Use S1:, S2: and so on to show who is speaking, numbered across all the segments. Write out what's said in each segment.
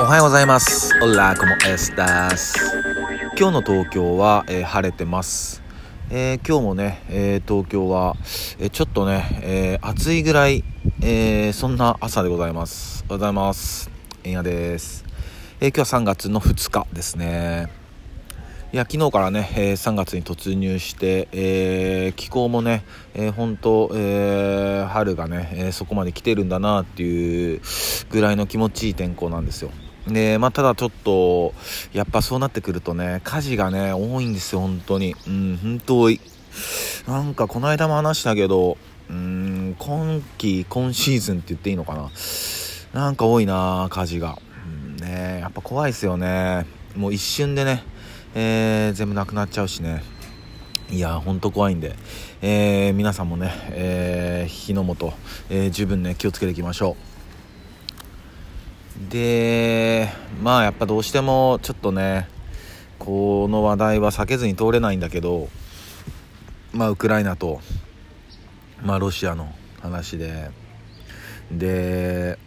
S1: おはようございます。オラコモエスタス。今日の東京は、えー、晴れてます。えー、今日もね、えー、東京は、えちょっとね、え暑いぐらい、えそんな朝でございます。おはようございます。えんやです。え今日は3月の2日ですね。いや昨日からね、えー、3月に突入して、えー、気候もね、えー、本当、えー、春がね、えそこまで来てるんだなっていうぐらいの気持ちいい天候なんですよ。で、まあ、ただちょっと、やっぱそうなってくるとね、火事がね、多いんですよ、本当に。うん、本当多い。なんか、この間も話したけど、うん、今季、今シーズンって言っていいのかな。なんか多いな火事が。うん、ねやっぱ怖いですよね。もう一瞬でね、えー、全部なくなっちゃうしねいやほんと怖いんで、えー、皆さんもね、えー、火の元、えー、十分ね気をつけていきましょうでまあやっぱどうしてもちょっとねこの話題は避けずに通れないんだけどまあウクライナとまあロシアの話でで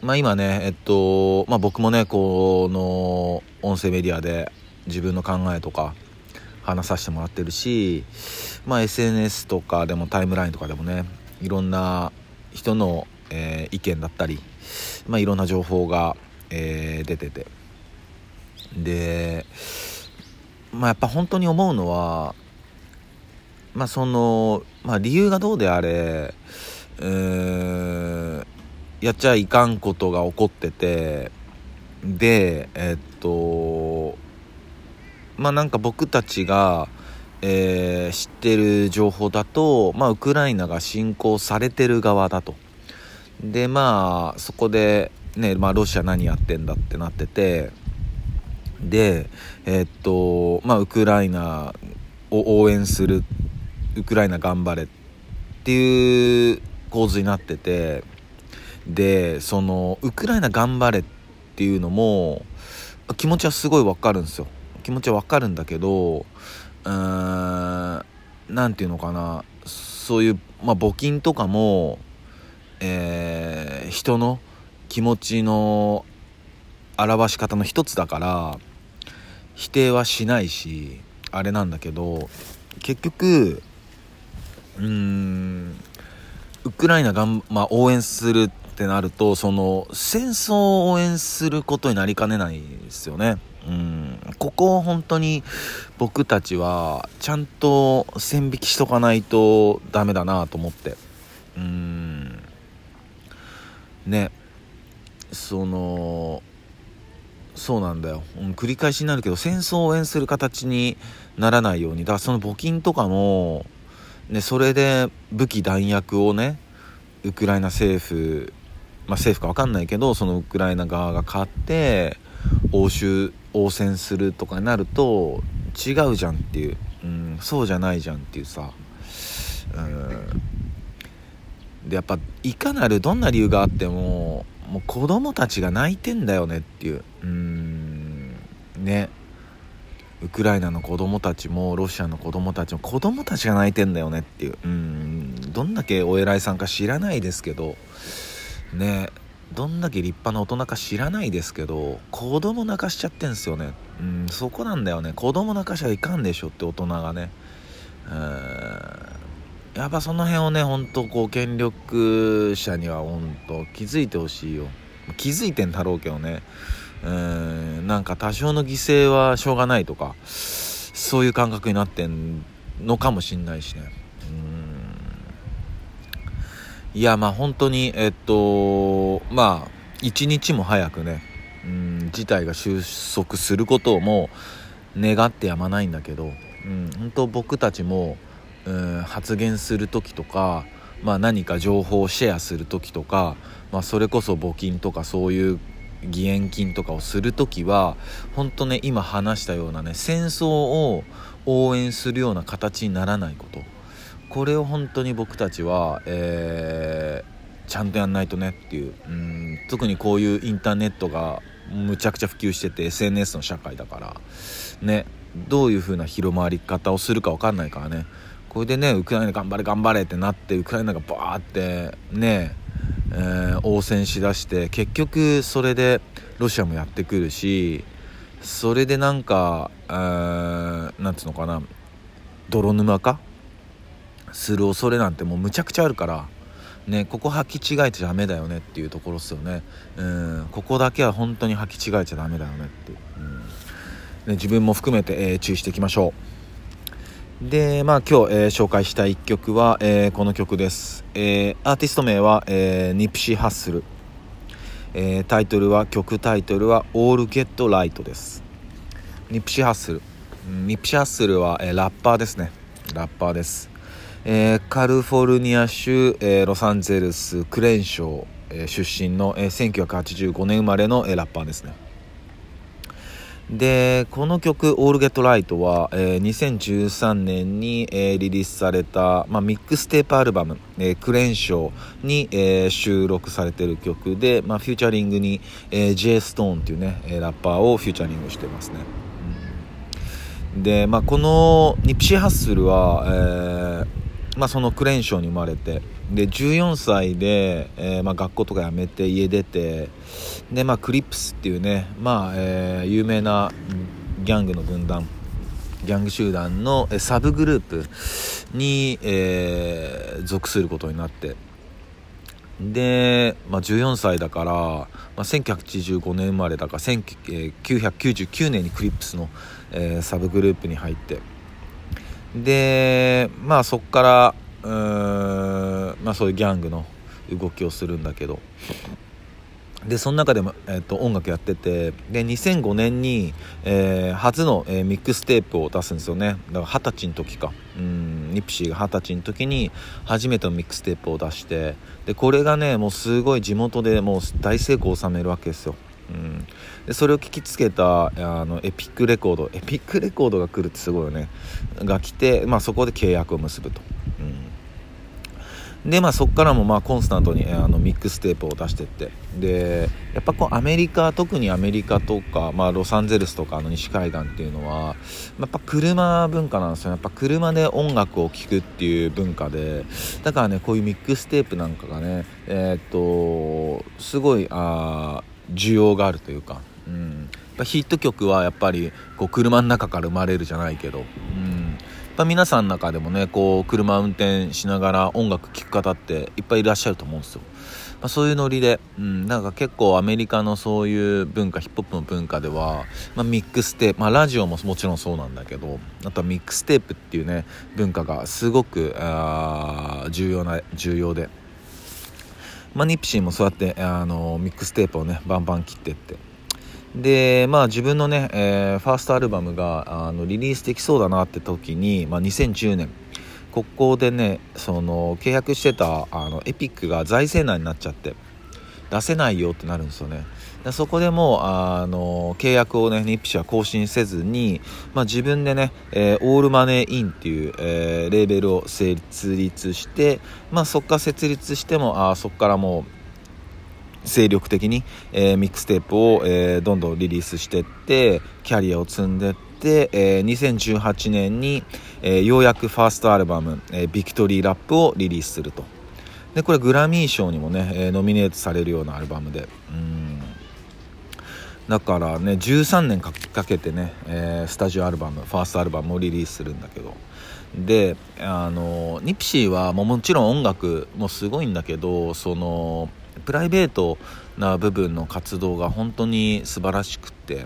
S1: まあ今ねえっとまあ僕もねこの音声メディアで自分の考えとか話させてもらってるし、まあ、SNS とかでもタイムラインとかでもねいろんな人の、えー、意見だったり、まあ、いろんな情報が、えー、出ててで、まあ、やっぱ本当に思うのは、まあそのまあ、理由がどうであれ、えー、やっちゃいかんことが起こっててでえっとまあなんか僕たちが、えー、知ってる情報だと、まあ、ウクライナが侵攻されてる側だと。でまあそこでね、まあ、ロシア何やってんだってなっててでえー、っとまあウクライナを応援するウクライナ頑張れっていう構図になっててでそのウクライナ頑張れっていうのも気持ちはすごいわかるんですよ。気持ちはわかるんだけどうーん何て言うのかな。そういう、まあ、募金とかも、えー、人の気持ちの表し方の一つだから否定はしないしあれなんだけど結局うーんウクライナがん、まあ、応援するってなるとその戦争を応援することになりかねないですよね。うん、ここを本当に僕たちはちゃんと線引きしとかないとダメだなと思ってうんね。そのそうなんだよ、うん、繰り返しになるけど戦争を応援する形にならないように。だからその募金とかも、ね、それで武器弾薬をねウクライナ政府まあ政府か分かんないけどそのウクライナ側が買って欧州応戦するとかになると違うじゃんっていう、うん、そうじゃないじゃんっていうさ、うん、でやっぱいかなるどんな理由があってももう子供たちが泣いてんだよねっていう。うんね。ウクライナの子供たちもロシアの子供たちも子供たちが泣いてんだよねっていう。うんどんだけお偉いさんか知らないですけどね。どんだけ立派な大人か知らないですけど子供泣かしちゃってんすよね。うんそこなんだよね。子供泣かしちゃいかんでしょって大人がね。うん。やっぱその辺をねほんとこう権力者にはほんと気づいてほしいよ。気づいてんだろうけどね。うんなんか多少の犠牲はしょうがないとかそういう感覚になってんのかもしんないしね。いやまあ本当にえっとまあ一日も早くねうん事態が収束することをもう願ってやまないんだけど、うん、本当僕たちも、発言する時とか、まあ、何か情報をシェアする時とか、まあ、それこそ募金とかそういう義援金とかをする時は本当ね今話したようなね戦争を応援するような形にならないこと。これを本当に僕たちは、えー、ちゃんとやんないとねっていううん特にこういうインターネットがむちゃくちゃ普及してて SNS の社会だからねどういう風な広まり方をするか分かんないからねこれでねウクライナ頑張れ頑張れってなってウクライナがバーってね、えー、応戦しだして結局それでロシアもやってくるしそれでなんかなんつうのかな泥沼化？する恐れなんてもうむちゃくちゃあるからねここ履き違えちゃダメだよねっていうところっすよね。うんここだけは本当に履き違えちゃダメだよねって。いう、うん。ね、自分も含めて、えー、注意していきましょう。でまあ今日、えー、紹介した1曲は、えー、この曲です、えアーティスト名は、えニプシー・ハッスルえー、タイトルは曲タイトルは「オールゲットライト」です。ニプシーハッスルニプシーハッスルは、えー、ラッパーですね。ラッパーです、えー、カリフォルニア州、えロサンゼルスクレンショー、え出身の、え1985年生まれの、えラッパーですね。でこの曲「オールゲットライトは、えー、2013年に、えー、リリースされた、まあ、ミックステープアルバム「えー、クレンショーに」えー、収録されている曲で、まあ、フューチャリングに、えー、J ストーンっていうねラッパーをフューチャリングしてますね、うん、で、まあ、このニプシー・ハッスルは、えーまあ、そのクレンショーに生まれてで14歳で、えー、まあ、学校とか辞めて家出てで、まあ、クリップスっていうね、まあえー、有名なギャングの軍団ギャング集団のサブグループに、えー、属することになって。で、まあ、14歳だから、まあ、1985年生まれだから1999年にクリップスの、えー、サブグループに入って。でまあそこからうーんまあそういうギャングの動きをするんだけど。でその中でも、えーと、音楽やってて。で2005年に、えー、初の、えー、ミックステープを出すんですよね。だから二十歳の時か。うんニプシーが二十歳の時に初めてのミックステープを出して。でこれがねもうすごい地元でもう大成功を収めるわけですよ。うん、でそれを聞きつけたあのエピックレコード。エピックレコードが来るってすごいよね。が来て、まあ、そこで契約を結ぶと、でまあそこからもまあコンスタントにあのミックステープを出してって。でやっぱこうアメリカ特にアメリカとか、まあ、ロサンゼルスとかの西海岸っていうのはやっぱ車文化なんですよやっぱ車で音楽を聴くっていう文化で。だからねこういうミックステープなんかがねえー、っとすごいあ需要があるというか、うん、ヒット曲はやっぱりこう車の中から生まれるじゃないけど、うん、ぱ皆さんの中でもねこう車運転しながら音楽聴く方っていっぱいいらっしゃると思うんですよ。まあ、そういうノリで、うん、なんか結構アメリカのそういう文化ヒップホップの文化では、まあ、ミックステープ、まあ、ラジオももちろんそうなんだけどあとはミックステープっていうね文化がすごくあ重要な重要で。まあ、ニプシーもそうやってあのミックステープをねバンバン切ってってでまあ自分のね、えー、ファーストアルバムがあのリリースできそうだなって時に、まあ、2010年ここでねその契約してたあのエピックが財政難になっちゃって出せないよってなるんですよね。でそこでもあの契約をねニップシは更新せずに、まあ、自分でね、えー、オールマネーインっていう、えー、レーベルを設立して、まあ、そこから設立してもあそこからもう精力的に、えー、ミックステープを、えー、どんどんリリースしていってキャリアを積んでいって、えー、2018年に、えー、ようやくファーストアルバム「えー、ビクトリーラップ」をリリースすると。でこれグラミー賞にもね、えー、ノミネートされるようなアルバムで。うん。だからね13年かけてね、えー、スタジオアルバムファーストアルバムをリリースするんだけど。であのニプシーはももちろん音楽もすごいんだけどそのプライベートな部分の活動が本当に素晴らしくって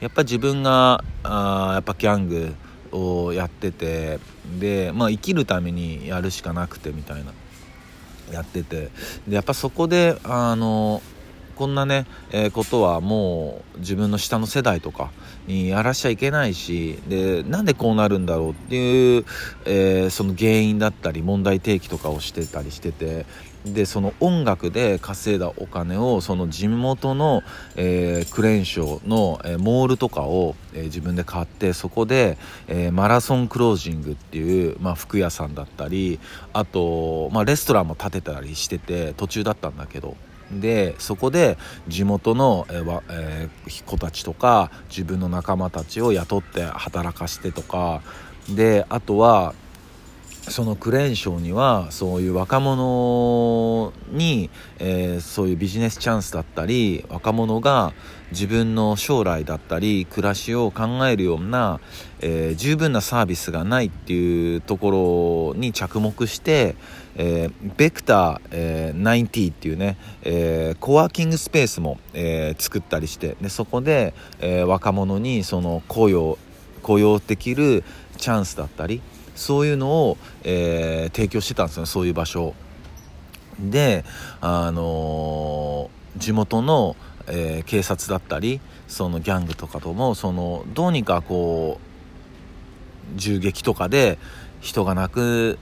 S1: やっぱ自分があやっぱギャングをやっててで、まあ、生きるためにやるしかなくてみたいなやってて。でやっぱそこであのこんなね、えー、ことはもう自分の下の世代とかにやらしちゃいけないしでなんでこうなるんだろうっていう、えー、その原因だったり問題提起とかをしてたりしててでその音楽で稼いだお金をその地元の、えー、クレーンショーの、えー、モールとかを、えー、自分で買ってそこで、え、マラソンクロージングっていう、まあ、服屋さんだったりあと、まあ、レストランも建てたりしてて途中だったんだけどでそこで地元の、えーえー、子たちとか自分の仲間たちを雇って働かしてとかであとはそのクレーンショーにはそういう若者に、えー、そういうビジネスチャンスだったり若者が自分の将来だったり暮らしを考えるような、えー、十分なサービスがないっていうところに着目して、えー、ベクター、えー、90っていうね、えー、コワーキングスペースも、えー、作ったりしてでそこで、えー、若者にその雇用雇用できるチャンスだったりそういうのを、えー、提供してたんですよそういう場所。であのー、地元の、えー、警察だったりそのギャングとかともそのどうにかこう銃撃とかで人が亡く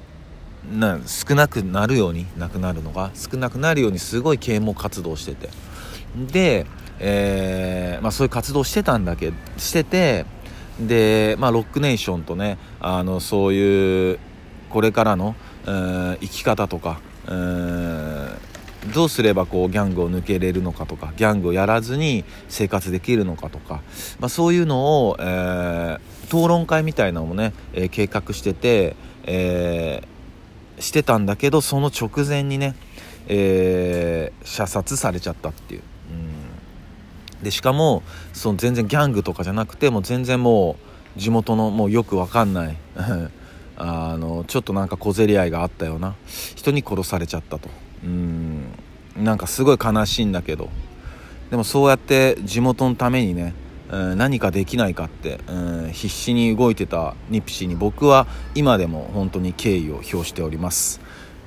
S1: な少なくなるように亡くなるのが少なくなるようにすごい啓蒙活動してて。で、えーまあ、そういう活動してたんだけどしててで、まあ、ロックネーションとねあのそういうこれからの、え、生き方とか、えー、どうすればこうギャングを抜けれるのかとかギャングをやらずに生活できるのかとか、まあ、そういうのを、えー、討論会みたいなのもね、えー、計画してて、えー、してたんだけどその直前にね、え、射殺されちゃったっていう。でしかもその全然ギャングとかじゃなくてもう全然もう地元のもうよくわかんない。あのちょっとなんか小競り合いがあったような。人に殺されちゃったと。うん。なんかすごい悲しいんだけど。でもそうやって地元のためにね何かできないかってうん必死に動いてたニプシーに僕は今でも本当に敬意を表しております。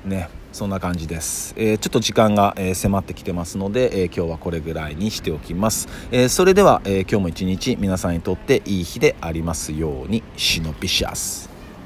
S1: ね。そんな感じです、えー、ちょっと時間が、えー、迫ってきてますので、えー、今日はこれぐらいにしておきます、えそれでは、え今日も一日皆さんにとっていい日でありますようにシノピシャス。